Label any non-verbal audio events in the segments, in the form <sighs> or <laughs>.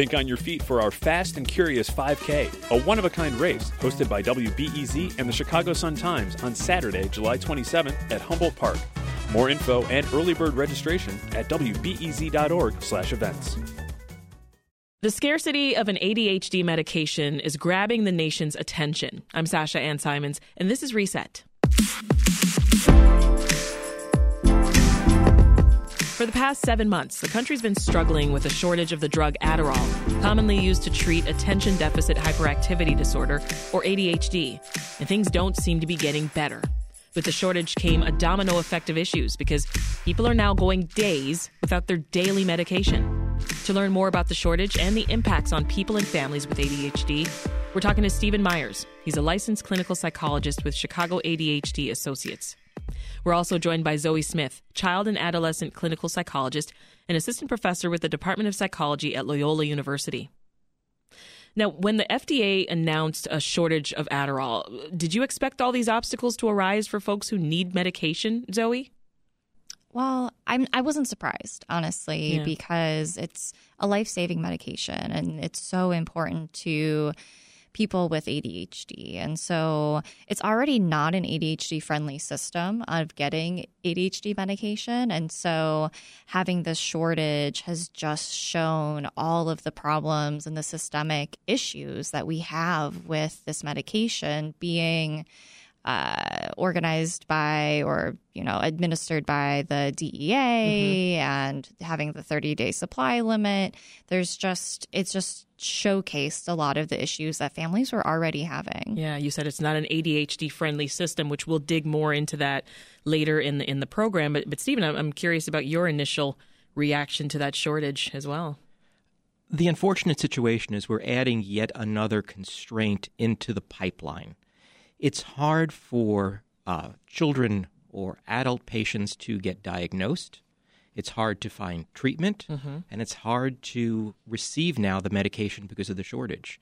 Think on your feet for our Fast and Curious 5K, a one of a kind race hosted by WBEZ and the Chicago Sun Times on Saturday, July 27th at Humboldt Park. More info and early bird registration at wbez.org/events. The scarcity of an ADHD medication is grabbing the nation's attention. I'm Sasha Ann Simons, and this is Reset. For the past seven months, the country's been struggling with a shortage of the drug Adderall, commonly used to treat attention deficit hyperactivity disorder, or ADHD, and things don't seem to be getting better. With the shortage came a domino effect of issues because people are now going days without their daily medication. To learn more about the shortage and the impacts on people and families with ADHD, we're talking to Steven Meyers. He's a licensed clinical psychologist with Chicago ADHD Associates. We're also joined by Zoe Smith, child and adolescent clinical psychologist and assistant professor with the Department of Psychology at Loyola University. Now, when the FDA announced a shortage of Adderall, did you expect all these obstacles to arise for folks who need medication, Zoe? Well, I'm I wasn't surprised, honestly, yeah. because it's a life-saving medication and it's so important to people with ADHD. And so it's already not an ADHD friendly system of getting ADHD medication. And so having this shortage has just shown all of the problems and the systemic issues that we have with this medication being uh, organized by or you know administered by the DEA mm-hmm. and having the 30 day supply limit. There's just it's just showcased a lot of the issues that families were already having. Yeah, you said it's not an ADHD friendly system, which we'll dig more into that later in the in the program. But but Steven, I'm curious about your initial reaction to that shortage as well. The unfortunate situation is we're adding yet another constraint into the pipeline it's hard for uh, children or adult patients to get diagnosed. It's hard to find treatment, mm-hmm. and it's hard to receive now the medication because of the shortage.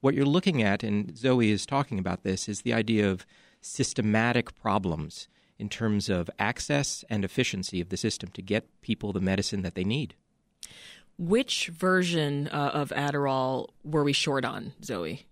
What you're looking at, and Zoe is talking about this, is the idea of systematic problems in terms of access and efficiency of the system to get people the medicine that they need. Which version uh, of Adderall were we short on, Zoe?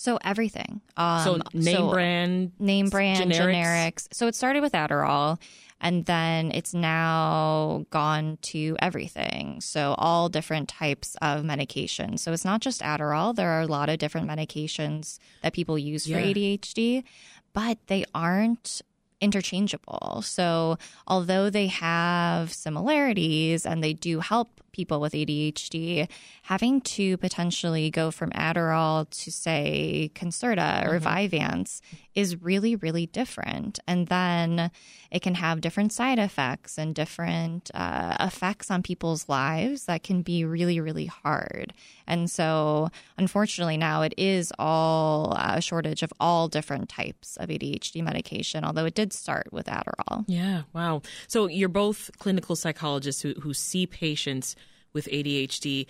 So everything. Um, so name so brand, name brand, generics. generics. So it started with Adderall, and then it's now gone to everything. So all different types of medication. So it's not just Adderall. There are a lot of different medications that people use yeah. for ADHD, but they aren't interchangeable. So, although they have similarities and they do help people with ADHD, having to potentially go from Adderall to, say, Concerta or mm-hmm. Vyvanse is really, really different. And then it can have different side effects and different uh, effects on people's lives that can be really, really hard. And so, unfortunately, now it is all uh, a shortage of all different types of ADHD medication, although it did start with Adderall. Yeah, wow. So, you're both clinical psychologists who, who see patients with ADHD.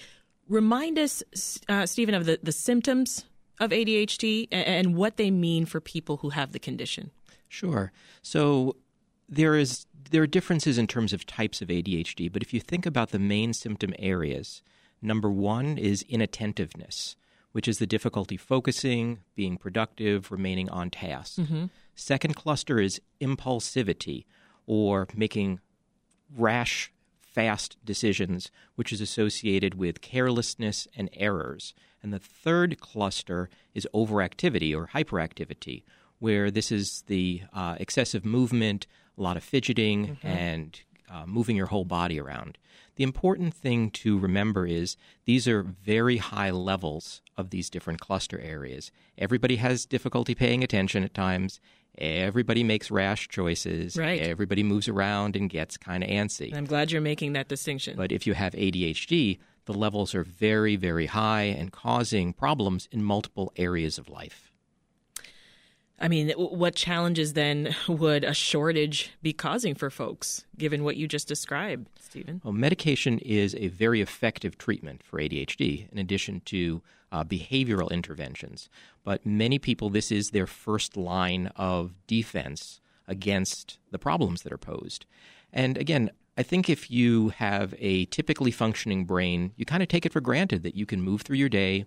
Remind us, uh, Steven, of the, the symptoms of ADHD and, and what they mean for people who have the condition. Sure. So there is there are differences in terms of types of ADHD, but if you think about the main symptom areas, number one is inattentiveness, which is the difficulty focusing, being productive, remaining on task. Mm-hmm. Second cluster is impulsivity, or making rash fast decisions, which is associated with carelessness and errors. And the third cluster is overactivity or hyperactivity, where this is the uh, excessive movement, a lot of fidgeting, mm-hmm. and uh, moving your whole body around. The important thing to remember is these are very high levels of these different cluster areas. Everybody has difficulty paying attention at times, everybody makes rash choices. Right. Everybody moves around and gets kind of antsy. I'm glad you're making that distinction. But if you have ADHD, the levels are very, very high and causing problems in multiple areas of life. I mean, what challenges then would a shortage be causing for folks, given what you just described, Steven? Well, medication is a very effective treatment for ADHD, in addition to uh, behavioral interventions. But many people, this is their first line of defense against the problems that are posed. And again, I think if you have a typically functioning brain, you kind of take it for granted that you can move through your day,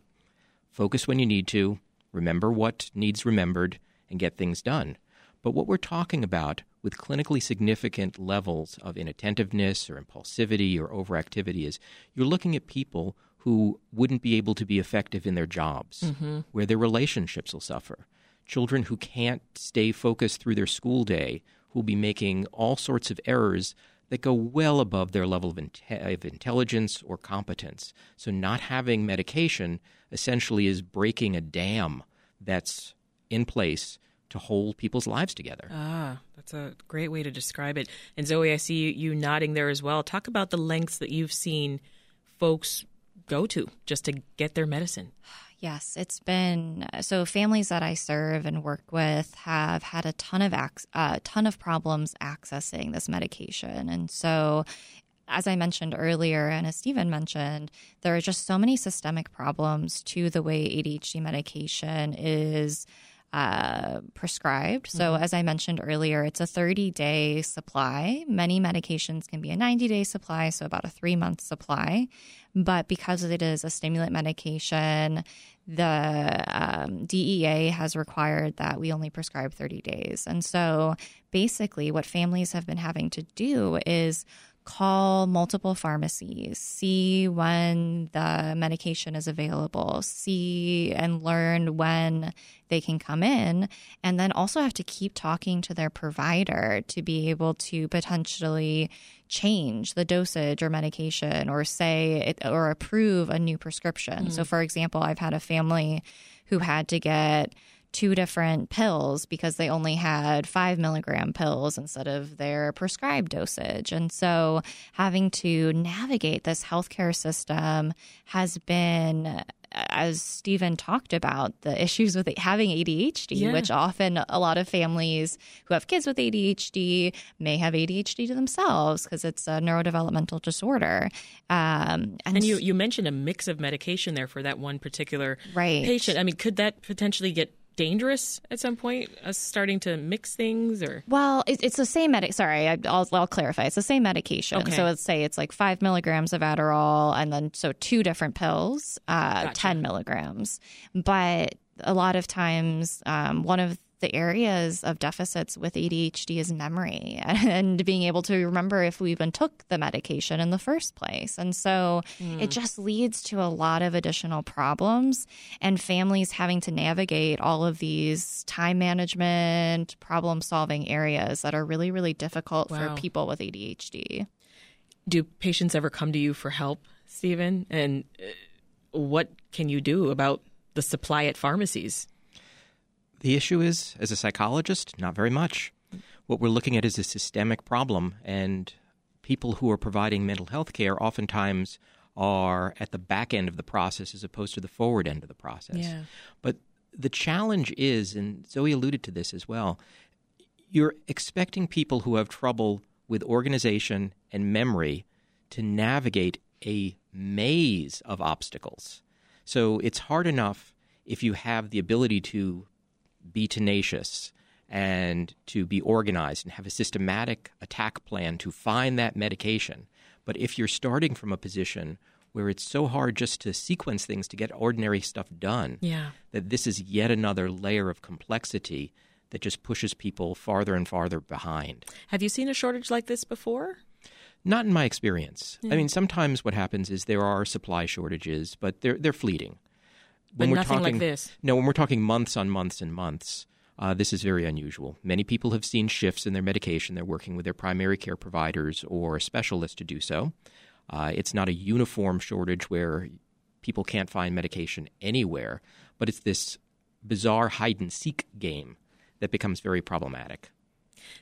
focus when you need to, remember what needs remembered, and get things done. But what we're talking about with clinically significant levels of inattentiveness or impulsivity or overactivity is you're looking at people who wouldn't be able to be effective in their jobs, mm-hmm. where their relationships will suffer. Children who can't stay focused through their school day, who will be making all sorts of errors that go well above their level of, of intelligence or competence. So, not having medication essentially is breaking a dam that's in place to hold people's lives together. Ah, that's a great way to describe it. And Zoe, I see you nodding there as well. Talk about the lengths that you've seen folks go to just to get their medicine. Yes, it's been so. Families that I serve and work with have had a ton of a uh, ton of problems accessing this medication, and so as I mentioned earlier, and as Steven mentioned, there are just so many systemic problems to the way ADHD medication is uh, prescribed. So, mm-hmm. as I mentioned earlier, it's a 30 day supply. Many medications can be a 90 day supply, so about a three month supply. But because it is a stimulant medication, the um, DEA has required that we only prescribe 30 days. And so, basically, what families have been having to do is call multiple pharmacies, see when the medication is available, see and learn when they can come in, and then also have to keep talking to their provider to be able to potentially change the dosage or medication or say it, or approve a new prescription. Mm. So, for example, I've had a family who had to get two different pills because they only had five milligram pills instead of their prescribed dosage. And so having to navigate this healthcare system has been as Steven talked about, the issues with having ADHD, yeah. which often a lot of families who have kids with ADHD may have ADHD to themselves because it's a neurodevelopmental disorder. Um, and, and, you, you mentioned a mix of medication there for that one particular right. patient. I mean, could that potentially get dangerous at some point us starting to mix things or well it, it's the same medic sorry I, will I'll clarify it's the same medication okay. so let's say it's like five milligrams of adderall and then so two different pills uh, gotcha. 10 milligrams but a lot of times um, one of the areas of deficits with ADHD is memory <laughs> and being able to remember if we even took the medication in the first place. And so mm. it just leads to a lot of additional problems and families having to navigate all of these time management, problem solving areas that are really, really difficult wow. for people with ADHD. Do patients ever come to you for help, Steven? And uh, what can you do about the supply at pharmacies? The issue is, as a psychologist, not very much. What we're looking at is a systemic problem, and people who are providing mental health care oftentimes are at the back end of the process as opposed to the forward end of the process. Yeah. But the challenge is, and Zoe alluded to this as well, you're expecting people who have trouble with organization and memory to navigate a maze of obstacles. So it's hard enough if you have the ability to be tenacious and to be organized and have a systematic attack plan to find that medication. But if you're starting from a position where it's so hard just to sequence things to get ordinary stuff done, yeah. that this is yet another layer of complexity that just pushes people farther and farther behind. Have you seen a shortage like this before? Not in my experience. Yeah. I mean, sometimes what happens is there are supply shortages, but they're they're fleeting when but nothing talking, like this. No, when we're talking months on months and months, uh, this is very unusual. Many people have seen shifts in their medication. They're working with their primary care providers or a specialist to do so. Uh, it's not a uniform shortage where people can't find medication anywhere, but it's this bizarre hide and seek game that becomes very problematic.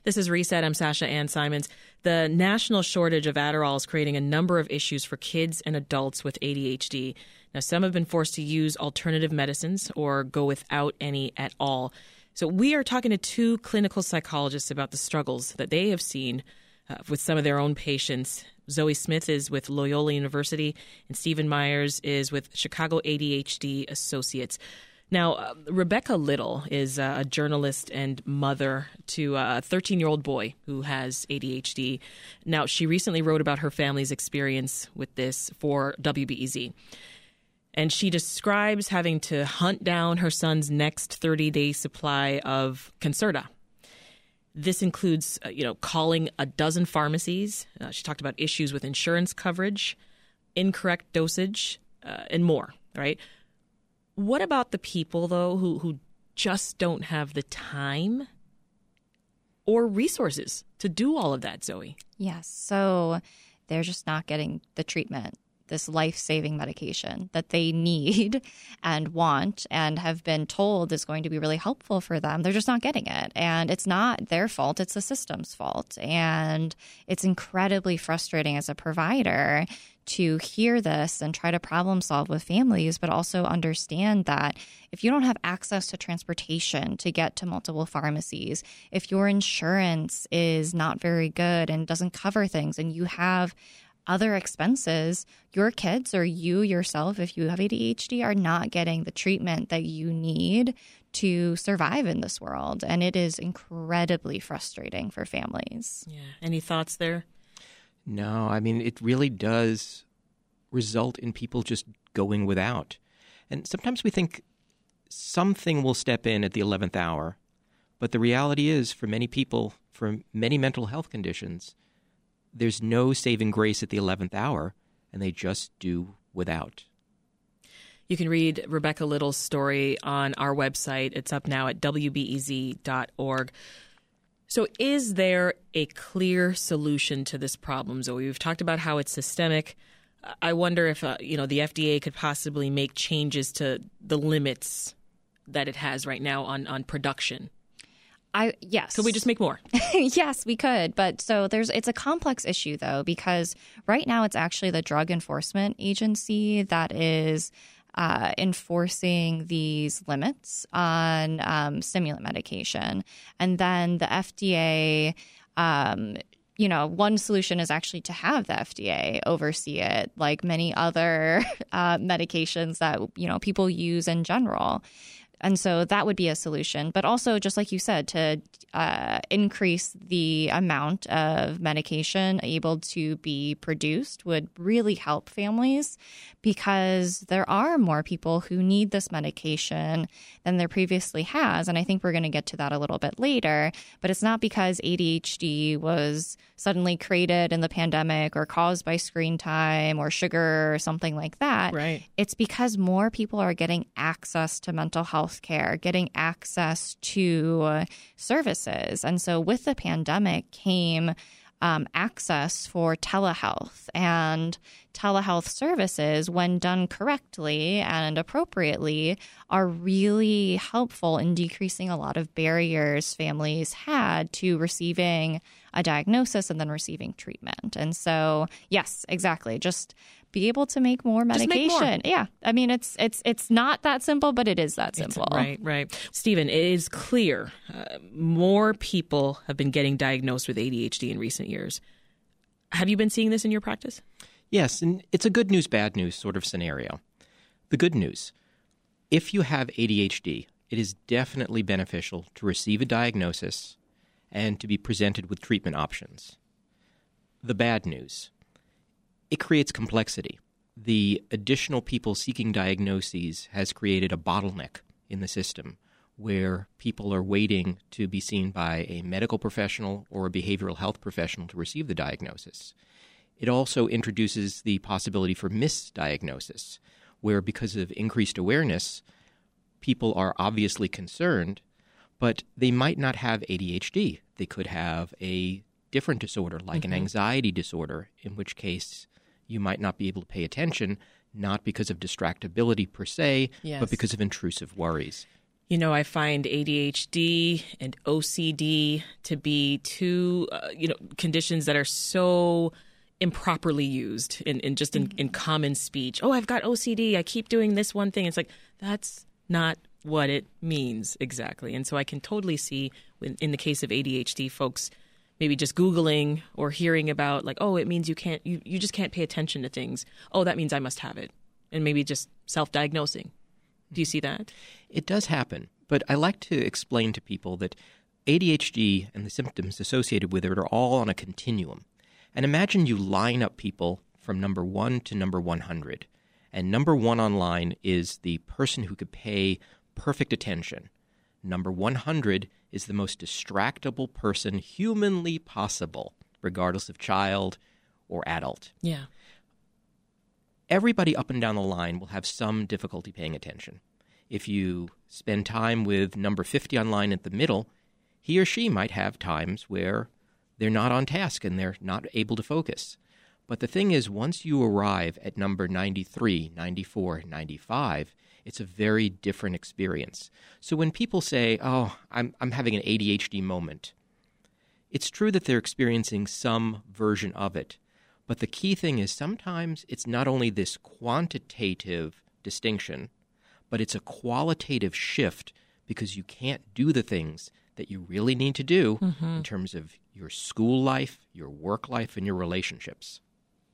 This is Reset. I'm Sasha Ann Simons. The national shortage of Adderall is creating a number of issues for kids and adults with ADHD. Now, some have been forced to use alternative medicines or go without any at all. So, we are talking to two clinical psychologists about the struggles that they have seen uh, with some of their own patients. Zoe Smith is with Loyola University, and Steven Meyers is with Chicago ADHD Associates. Now, uh, Rebecca Little is uh, a journalist and mother to a 13 year old boy who has ADHD. Now, she recently wrote about her family's experience with this for WBEZ. And she describes having to hunt down her son's next 30 day supply of Concerta. This includes, uh, you know, calling a dozen pharmacies. Uh, she talked about issues with insurance coverage, incorrect dosage, uh, and more, right? What about the people though who who just don't have the time or resources to do all of that, Zoe? Yes. So they're just not getting the treatment, this life saving medication that they need <laughs> and want and have been told is going to be really helpful for them. They're just not getting it. And it's not their fault, it's the system's fault. And it's incredibly frustrating as a provider to hear this and try to problem solve with families, but also understand that if you don't have access to transportation to get to multiple pharmacies, if your insurance is not very good and doesn't cover things, and you have other expenses, your kids or you yourself, if you have ADHD, are not getting the treatment that you need to survive in this world. And it is incredibly frustrating for families. Yeah. Any thoughts there? No, I mean, it really does result in people just going without. And sometimes we think something will step in at the 11th hour. But the reality is, for many people, for many mental health conditions, there's no saving grace at the 11th hour, and they just do without. You can read Rebecca Little's story on our website. It's up now at wbez.org. So, is there a clear solution to this problem, Zoe? We've talked about how it's systemic. I wonder if uh, you know the FDA could possibly make changes to the limits that it has right now on on production. I yes. Could we just make more? <laughs> yes, we could. But so there's it's a complex issue though because right now it's actually the Drug Enforcement Agency that is uh, enforcing these limits on um, stimulant medication. And then the FDA, um, you know, one solution is actually to have the FDA oversee it, like many other <laughs> uh, medications that, you know, people use in general. And so that would be a solution. But also, just like you said, to uh, increase the amount of medication able to be produced would really help families because there are more people who need this medication than there previously has. And I think we're going to get to that a little bit later. But it's not because ADHD was suddenly created in the pandemic or caused by screen time or sugar or something like that. Right. It's because more people are getting access to mental health care, getting access to services. And so with the pandemic came um, access for telehealth and telehealth services, when done correctly and appropriately, are really helpful in decreasing a lot of barriers families had to receiving a diagnosis and then receiving treatment. And so, yes, exactly. Just be able to make more medication. Make more. Yeah. I mean, it's it's it's not that simple, but it is that simple. It's, right, right. Steven, it is clear uh, more people have been getting diagnosed with ADHD in recent years. Have you been seeing this in your practice? Yes, and it's a good news, bad news sort of scenario. The good news if you have ADHD, it is definitely beneficial to receive a diagnosis and to be presented with treatment options. The bad news it creates complexity. The additional people seeking diagnoses has created a bottleneck in the system where people are waiting to be seen by a medical professional or a behavioral health professional to receive the diagnosis. It also introduces the possibility for misdiagnosis, where because of increased awareness, people are obviously concerned, but they might not have ADHD. They could have a different disorder, like mm-hmm. an anxiety disorder, in which case you might not be able to pay attention, not because of distractibility per se, yes. but because of intrusive worries. You know, I find ADHD and OCD to be two, uh, you know, conditions that are so improperly used in, in just in, mm-hmm. in common speech. Oh, I've got OCD. I keep doing this one thing. It's like, that's not what it means exactly. And so I can totally see in, in the case of ADHD, folks maybe just googling or hearing about like oh it means you can't you, you just can't pay attention to things oh that means i must have it and maybe just self-diagnosing Do you mm-hmm. see that? It does happen, but I like to explain to people that ADHD and the symptoms associated with it are all on a continuum. And imagine you line up people from number one to number 100. And number one on line is the person who could pay perfect attention. Number 100 is the most distractible person humanly possible, regardless of child or adult. Yeah. Everybody up and down the line will have some difficulty paying attention. If you spend time with number 50 on line at the middle, he or she might have times where they're not on task and they're not able to focus. But the thing is, once you arrive at number 93, 94, 95, it's a very different experience. So when people say, oh, I'm, I'm having an ADHD moment, it's true that they're experiencing some version of it. But the key thing is sometimes it's not only this quantitative distinction, but it's a qualitative shift because you can't do the things that you really need to do mm-hmm. in terms of your school life, your work life, and your relationships.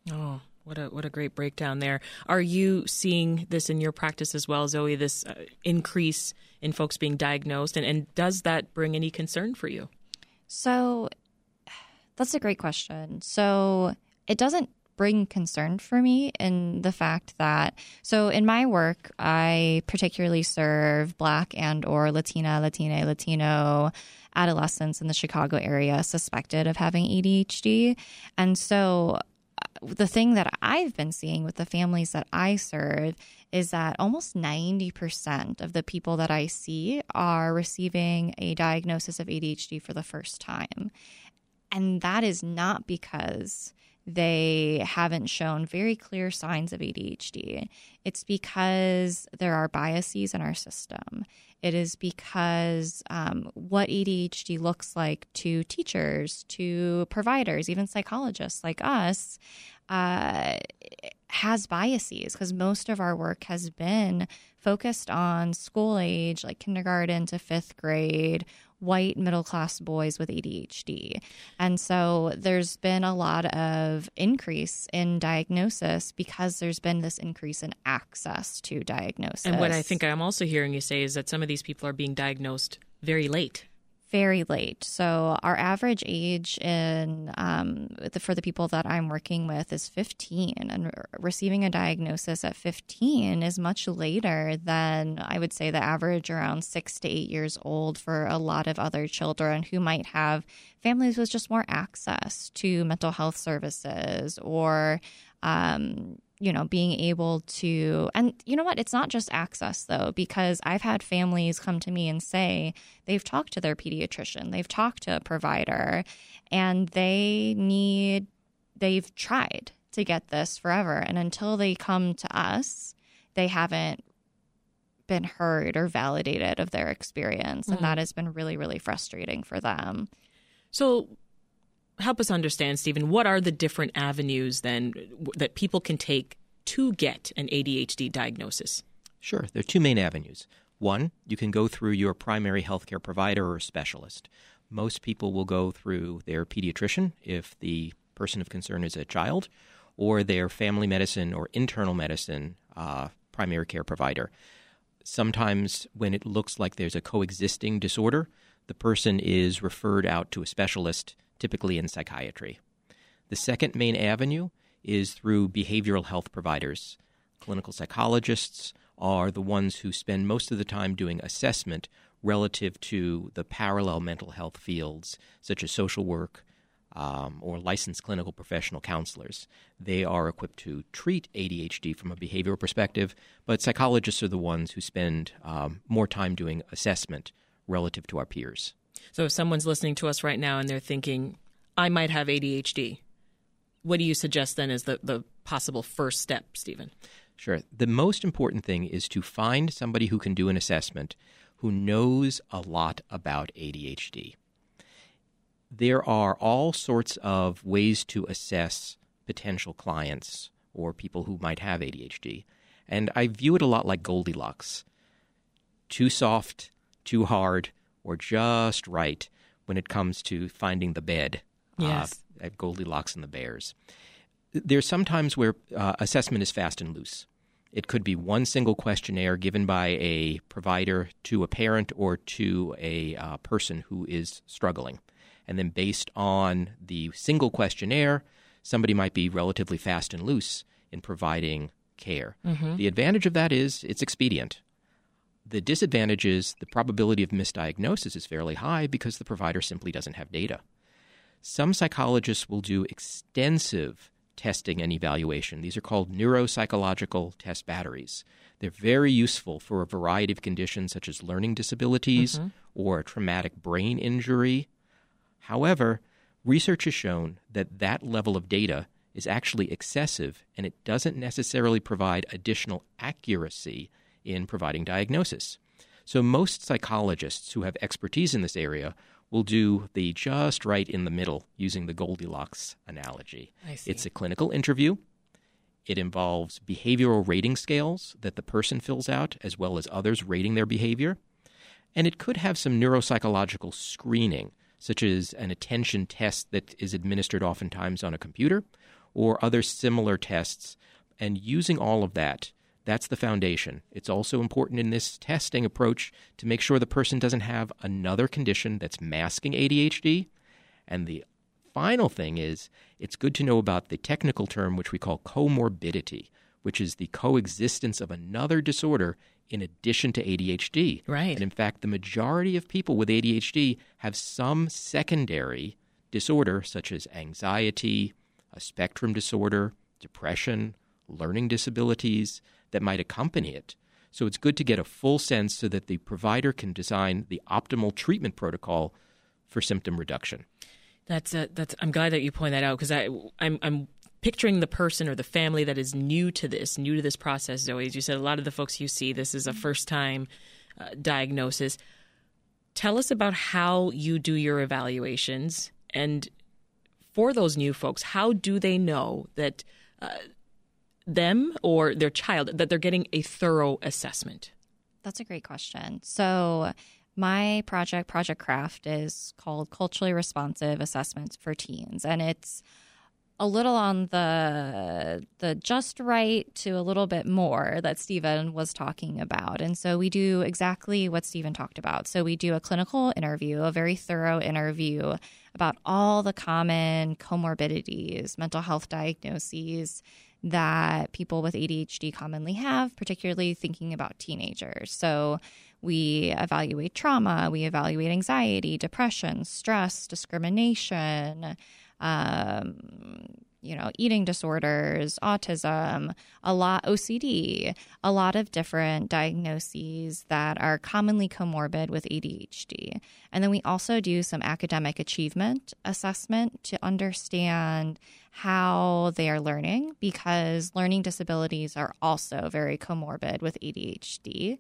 Oh, what a what a great breakdown there. Are you seeing this in your practice as well, Zoe? This uh, increase in folks being diagnosed, and, and does that bring any concern for you? So, <sighs> that's a great question. So, it doesn't bring concern for me in the fact that so in my work I particularly serve black and or Latina, Latina, Latino adolescents in the Chicago area suspected of having ADHD. And so uh, the thing that I've been seeing with the families that I serve is that almost 90% of the people that I see are receiving a diagnosis of ADHD for the first time. And that is not because they haven't shown very clear signs of ADHD. It's because there are biases in our system. It is because um, what ADHD looks like to teachers, to providers, even psychologists like us, uh, has biases because most of our work has been focused on school age, like kindergarten to fifth grade, white middle class boys with ADHD. And so there's been a lot of increase in diagnosis because there's been this increase in access to diagnosis. And what I think I'm also hearing you say is that some of these people are being diagnosed very late very late. So our average age in um, the, for the people that I'm working with is 15, and receiving a diagnosis at 15 is much later than I would say the average around six to eight years old for a lot of other children who might have families with just more access to mental health services or um, you know, being able to, and you know what? It's not just access though, because I've had families come to me and say they've talked to their pediatrician, they've talked to a provider, and they need, they've tried to get this forever. And until they come to us, they haven't been heard or validated of their experience. And mm-hmm. that has been really, really frustrating for them. So, help us understand, Steven, what are the different avenues then that people can take to get an ADHD diagnosis? Sure. There are two main avenues. One, you can go through your primary healthcare provider or specialist. Most people will go through their pediatrician if the person of concern is a child, or their family medicine or internal medicine uh, primary care provider. Sometimes, when it looks like there's a coexisting disorder, the person is referred out to a specialist typically in psychiatry. The second main avenue is through behavioral health providers. Clinical psychologists are the ones who spend most of the time doing assessment relative to the parallel mental health fields, such as social work um, or licensed clinical professional counselors. They are equipped to treat ADHD from a behavioral perspective, but psychologists are the ones who spend um, more time doing assessment relative to our peers. So if someone's listening to us right now and they're thinking, I might have ADHD, what do you suggest then is the, the possible first step, Steven? Sure. The most important thing is to find somebody who can do an assessment who knows a lot about ADHD. There are all sorts of ways to assess potential clients or people who might have ADHD. And I view it a lot like Goldilocks too soft, too hard, or just right when it comes to finding the bed uh, yes. uh, at Goldilocks and the Bears. There's sometimes where uh, assessment is fast and loose. It could be one single questionnaire given by a provider to a parent or to a uh, person who is struggling. And then, based on the single questionnaire, somebody might be relatively fast and loose in providing care. Mm-hmm. The advantage of that is it's expedient. The disadvantage is the probability of misdiagnosis is fairly high because the provider simply doesn't have data. Some psychologists will do extensive testing and evaluation. These are called neuropsychological test batteries. They're very useful for a variety of conditions such as learning disabilities mm-hmm. or traumatic brain injury. However, research has shown that that level of data is actually excessive and it doesn't necessarily provide additional accuracy in providing diagnosis. So, most psychologists who have expertise in this area will do the just right in the middle using the Goldilocks analogy. It's a clinical interview. It involves behavioral rating scales that the person fills out, as well as others rating their behavior. And it could have some neuropsychological screening such as an attention test that is administered oftentimes on a computer or other similar tests. And using all of that, that's the foundation. It's also important in this testing approach to make sure the person doesn't have another condition that's masking ADHD. And the final thing is it's good to know about the technical term, which we call comorbidity, which is the coexistence of another disorder in addition to ADHD. Right. And in fact, the majority of people with ADHD have some secondary disorder, such as anxiety, a spectrum disorder, depression, learning disabilities that might accompany it. So it's good to get a full sense so that the provider can design the optimal treatment protocol for symptom reduction. That's a, that's. I'm glad that you point that out because I I'm I'm picturing the person or the family that is new to this, new to this process, Zoe. As you said, a lot of the folks you see, this is a first time uh, diagnosis. Tell us about how you do your evaluations. And for those new folks, how do they know that uh, them or their child, that they're getting a thorough assessment? That's a great question. So, my project, Project Craft, is called Culturally Responsive Assessments for Teens. And it's a little on the the just right to a little bit more that Steven was talking about. And so we do exactly what Steven talked about. So we do a clinical interview, a very thorough interview about all the common comorbidities, mental health diagnoses that people with ADHD commonly have, particularly thinking about teenagers. So we evaluate trauma, we evaluate anxiety, depression, stress, discrimination, um, you know, eating disorders, autism, a lot OCD, a lot of different diagnoses that are commonly comorbid with ADHD. And then we also do some academic achievement assessment to understand how they are learning because learning disabilities are also very comorbid with ADHD.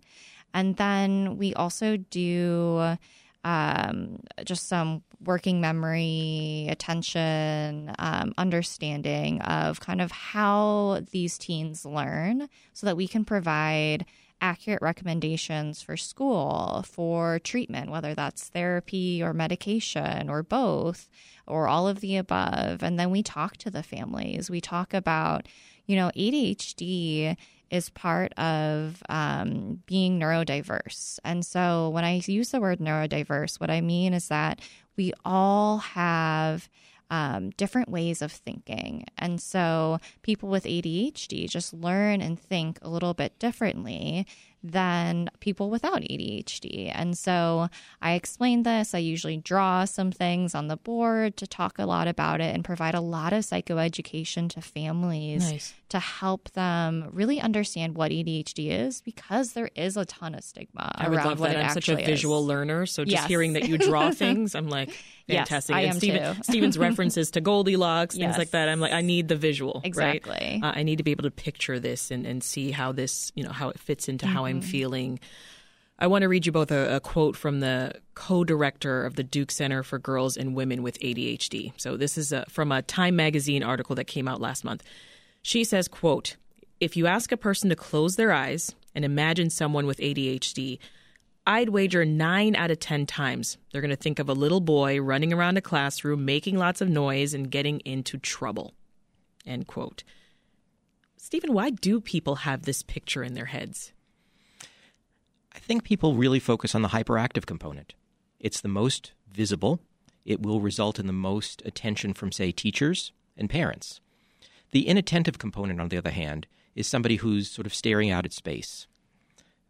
And then we also do um, just some working memory, attention, um, understanding of kind of how these teens learn so that we can provide accurate recommendations for school, for treatment, whether that's therapy or medication or both or all of the above. And then we talk to the families. We talk about, you know, ADHD is part of um, being neurodiverse. And so when I use the word neurodiverse, what I mean is that we all have um, different ways of thinking. And so people with ADHD just learn and think a little bit differently than people without ADHD. And so I explain this. I usually draw some things on the board to talk a lot about it and provide a lot of psychoeducation to families nice. to help them really understand what ADHD is because there is a ton of stigma I would love that. I'm such a visual is. learner. So just yes. hearing that you draw <laughs> things, I'm like, fantastic. Yes, I and am Steven, too. Steven's <laughs> references to Goldilocks, things like that. I'm like, I need the visual. Exactly. Right? Uh, I need to be able to picture this and, and see how this, you know, how it fits into mm-hmm. how I'm feeling. I want to read you both a, a quote from the co-director of the Duke Center for Girls and Women with ADHD. So this is a, from a Time magazine article that came out last month. She says, quote, if you ask a person to close their eyes and imagine someone with ADHD, I'd wager nine out of 10 times they're going to think of a little boy running around a classroom, making lots of noise, and getting into trouble. End quote. Steven, why do people have this picture in their heads? I think people really focus on the hyperactive component. It's the most visible. It will result in the most attention from, say, teachers and parents. The inattentive component, on the other hand, is somebody who's sort of staring out at space.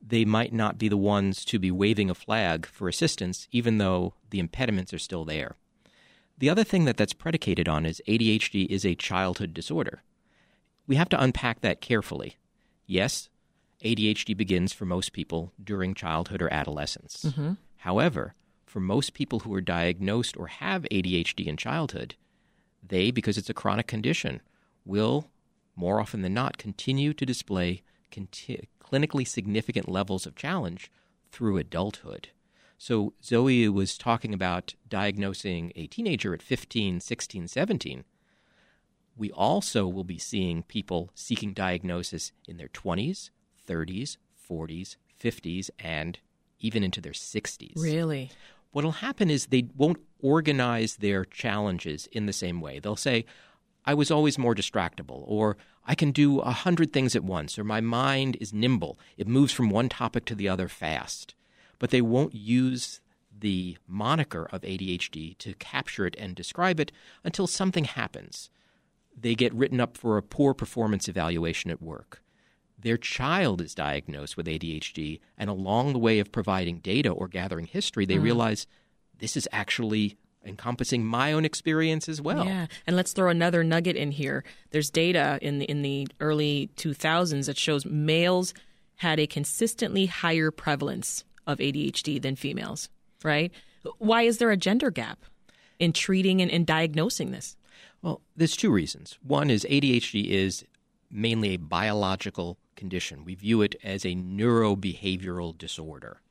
They might not be the ones to be waving a flag for assistance, even though the impediments are still there. The other thing that that's predicated on is ADHD is a childhood disorder. We have to unpack that carefully. Yes, ADHD begins for most people during childhood or adolescence. Mm-hmm. However, for most people who are diagnosed or have ADHD in childhood, they, because it's a chronic condition, will more often than not continue to display conti- clinically significant levels of challenge through adulthood. So Zoe was talking about diagnosing a teenager at 15, 16, 17. We also will be seeing people seeking diagnosis in their 20s, 30s, 40s, 50s, and even into their 60s. Really? What'll happen is they won't organize their challenges in the same way. They'll say, I was always more distractible, or I can do a hundred things at once, or my mind is nimble. It moves from one topic to the other fast but they won't use the moniker of ADHD to capture it and describe it until something happens. They get written up for a poor performance evaluation at work. Their child is diagnosed with ADHD, and along the way of providing data or gathering history, they mm. realize this is actually encompassing my own experience as well. Yeah, and let's throw another nugget in here. There's data in the, in the early 2000s that shows males had a consistently higher prevalence of ADHD than females, right? Why is there a gender gap in treating and, and diagnosing this? Well, there's two reasons. One is ADHD is mainly a biological condition. We view it as a neurobehavioral disorder.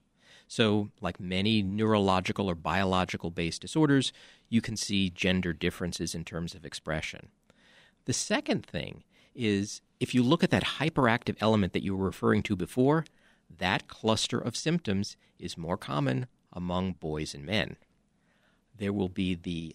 So, like many neurological or biological based disorders, you can see gender differences in terms of expression. The second thing is if you look at that hyperactive element that you were referring to before, that cluster of symptoms is more common among boys and men. There will be the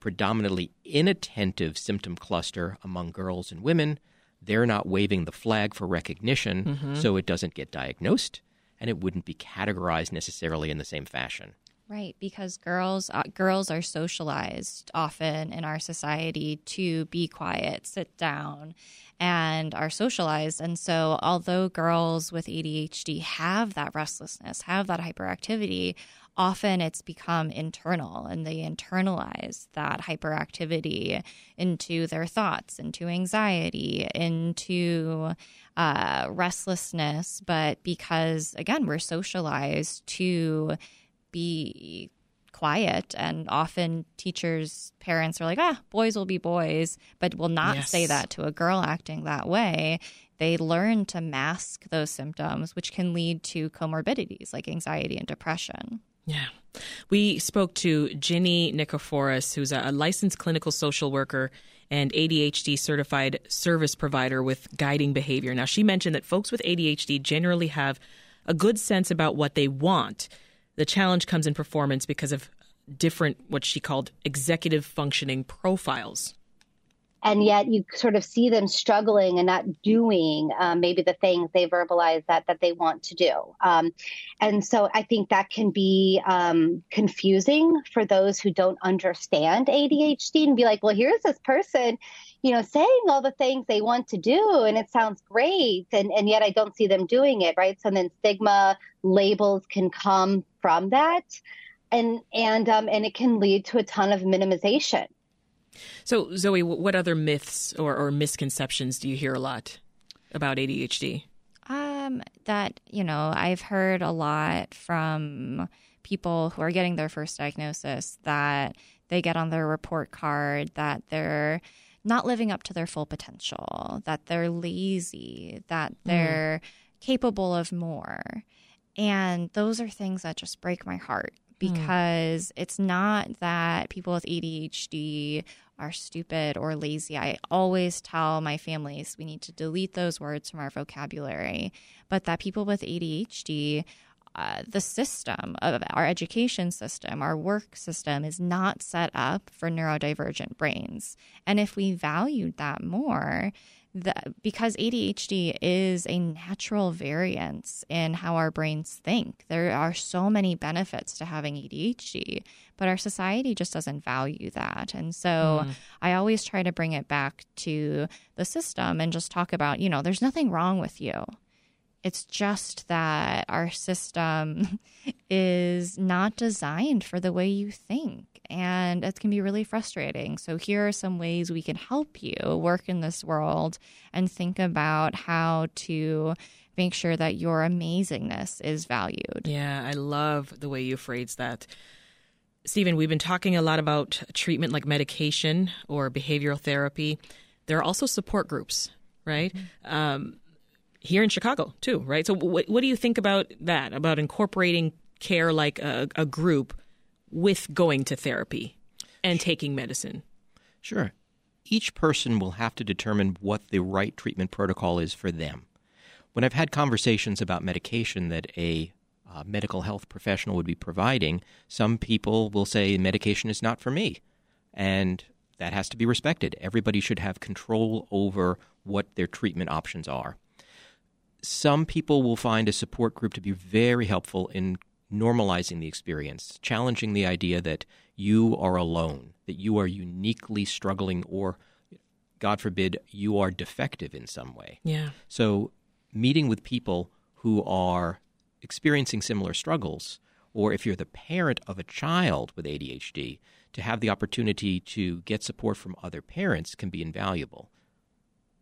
predominantly inattentive symptom cluster among girls and women. They're not waving the flag for recognition, mm-hmm. so it doesn't get diagnosed, and it wouldn't be categorized necessarily in the same fashion. Right, because girls uh, girls are socialized often in our society to be quiet, sit down, and are socialized. And so, although girls with ADHD have that restlessness, have that hyperactivity, often it's become internal and they internalize that hyperactivity into their thoughts, into anxiety, into uh, restlessness. But because, again, we're socialized to be quiet and often teachers parents are like ah boys will be boys but will not yes. say that to a girl acting that way they learn to mask those symptoms which can lead to comorbidities like anxiety and depression yeah we spoke to ginny nikiforos who's a licensed clinical social worker and ADHD certified service provider with guiding behavior. Now, she mentioned that folks with ADHD generally have a good sense about what they want, the challenge comes in performance because of different, what she called executive functioning profiles. And yet you sort of see them struggling and not doing um, maybe the things they verbalize that that they want to do. Um, and so I think that can be um, confusing for those who don't understand ADHD and be like, well, here's this person you know, saying all the things they want to do and it sounds great. And, and yet I don't see them doing it. Right. So then stigma labels can come from that. And, and, um, and it can lead to a ton of minimization. So Zoe, what other myths or, or misconceptions do you hear a lot about ADHD? Um, that, you know, I've heard a lot from people who are getting their first diagnosis that they get on their report card that they're not living up to their full potential, that they're lazy, that mm. they're mm. capable of more. And those are things that just break my heart. Because mm. it's not that people with ADHD are stupid or lazy. I always tell my families we need to delete those words from our vocabulary, but that people with ADHD uh, the system of our education system, our work system is not set up for neurodivergent brains. And if we valued that more, the, because ADHD is a natural variance in how our brains think. There are so many benefits to having ADHD, but our society just doesn't value that. And so mm. I always try to bring it back to the system and just talk about, you know, there's nothing wrong with you. It's just that our system <laughs> is not designed for the way you think. And it can be really frustrating. So, here are some ways we can help you work in this world and think about how to make sure that your amazingness is valued. Yeah, I love the way you phrase that. Steven, we've been talking a lot about treatment like medication or behavioral therapy. There are also support groups, right? Mm-hmm. Um, here in Chicago too, right? So, what, what do you think about that? About incorporating care like a, a group with going to therapy and taking medicine? Sure. Each person will have to determine what the right treatment protocol is for them. When I've had conversations about medication that a uh, medical health professional would be providing, some people will say medication is not for me. And that has to be respected. Everybody should have control over what their treatment options are some people will find a support group to be very helpful in normalizing the experience, challenging the idea that you are alone, that you are uniquely struggling, or, God forbid, you are defective in some way. Yeah. So, meeting with people who are experiencing similar struggles, or if you're the parent of a child with ADHD, to have the opportunity to get support from other parents can be invaluable.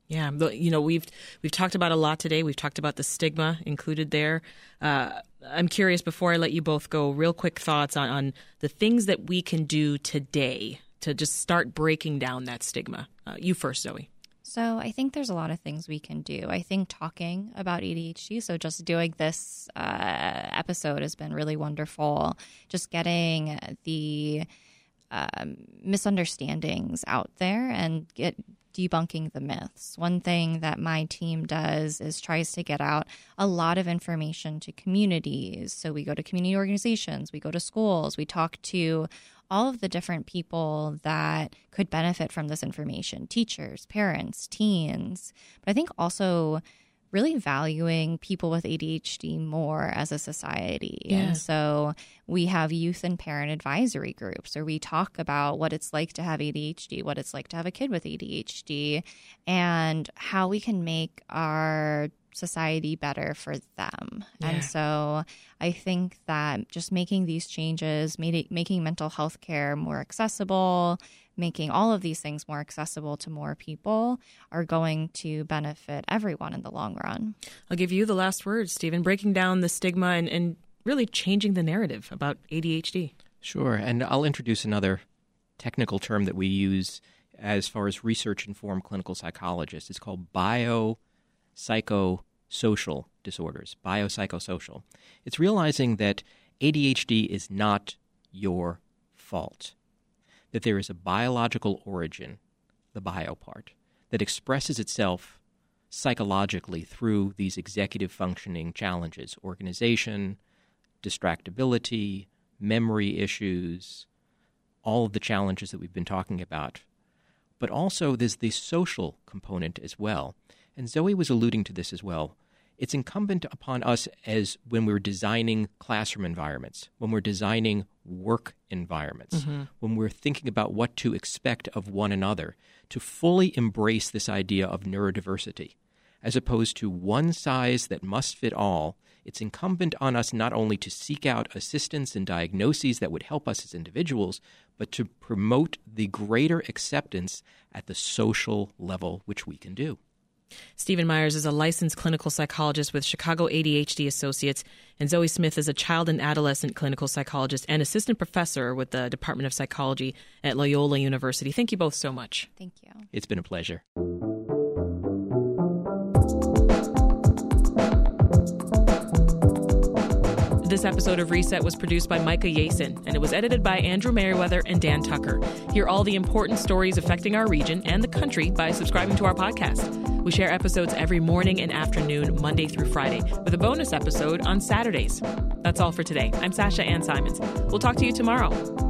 Yeah, you know we've we've talked about a lot today. We've talked about the stigma included there. Uh, I'm curious before I let you both go, real quick thoughts on, on the things that we can do today to just start breaking down that stigma. Uh, you first, Zoe. So I think there's a lot of things we can do. I think talking about ADHD, so just doing this uh, episode has been really wonderful. Just getting the um, misunderstandings out there and get debunking the myths. One thing that my team does is tries to get out a lot of information to communities. So we go to community organizations, we go to schools, we talk to all of the different people that could benefit from this information teachers, parents, teens. But I think also really valuing people with ADHD more as a society. Yeah. And so we have youth and parent advisory groups where we talk about what it's like to have ADHD, what it's like to have a kid with ADHD, and how we can make our society better for them. Yeah. And so I think that just making these changes, making mental health care more accessible, making all of these things more accessible to more people are going to benefit everyone in the long run. I'll give you the last word, Steven, breaking down the stigma and, and really changing the narrative about ADHD. Sure. And I'll introduce another technical term that we use as far as research informed clinical psychologists. It's called biopsychosocial disorders, biopsychosocial. It's realizing that ADHD is not your fault that there is a biological origin, the bio part, that expresses itself psychologically through these executive functioning challenges organization, distractibility, memory issues, all of the challenges that we've been talking about. But also, there's the social component as well. And Zoe was alluding to this as well it's incumbent upon us as when we're designing classroom environments, when we're designing work environments, mm-hmm. when we're thinking about what to expect of one another, to fully embrace this idea of neurodiversity. As opposed to one size that must fit all, it's incumbent on us not only to seek out assistance and diagnoses that would help us as individuals, but to promote the greater acceptance at the social level which we can do. Steven Meyers is a licensed clinical psychologist with Chicago ADHD Associates, and Zoe Smith is a child and adolescent clinical psychologist and assistant professor with the Department of Psychology at Loyola University. Thank you both so much. Thank you. It's been a pleasure. This episode of Reset was produced by Micah Yason, and it was edited by Andrew Merriweather and Dan Tucker. Hear all the important stories affecting our region and the country by subscribing to our podcast. We share episodes every morning and afternoon, Monday through Friday, with a bonus episode on Saturdays. That's all for today. I'm Sasha Ann Simons. We'll talk to you tomorrow.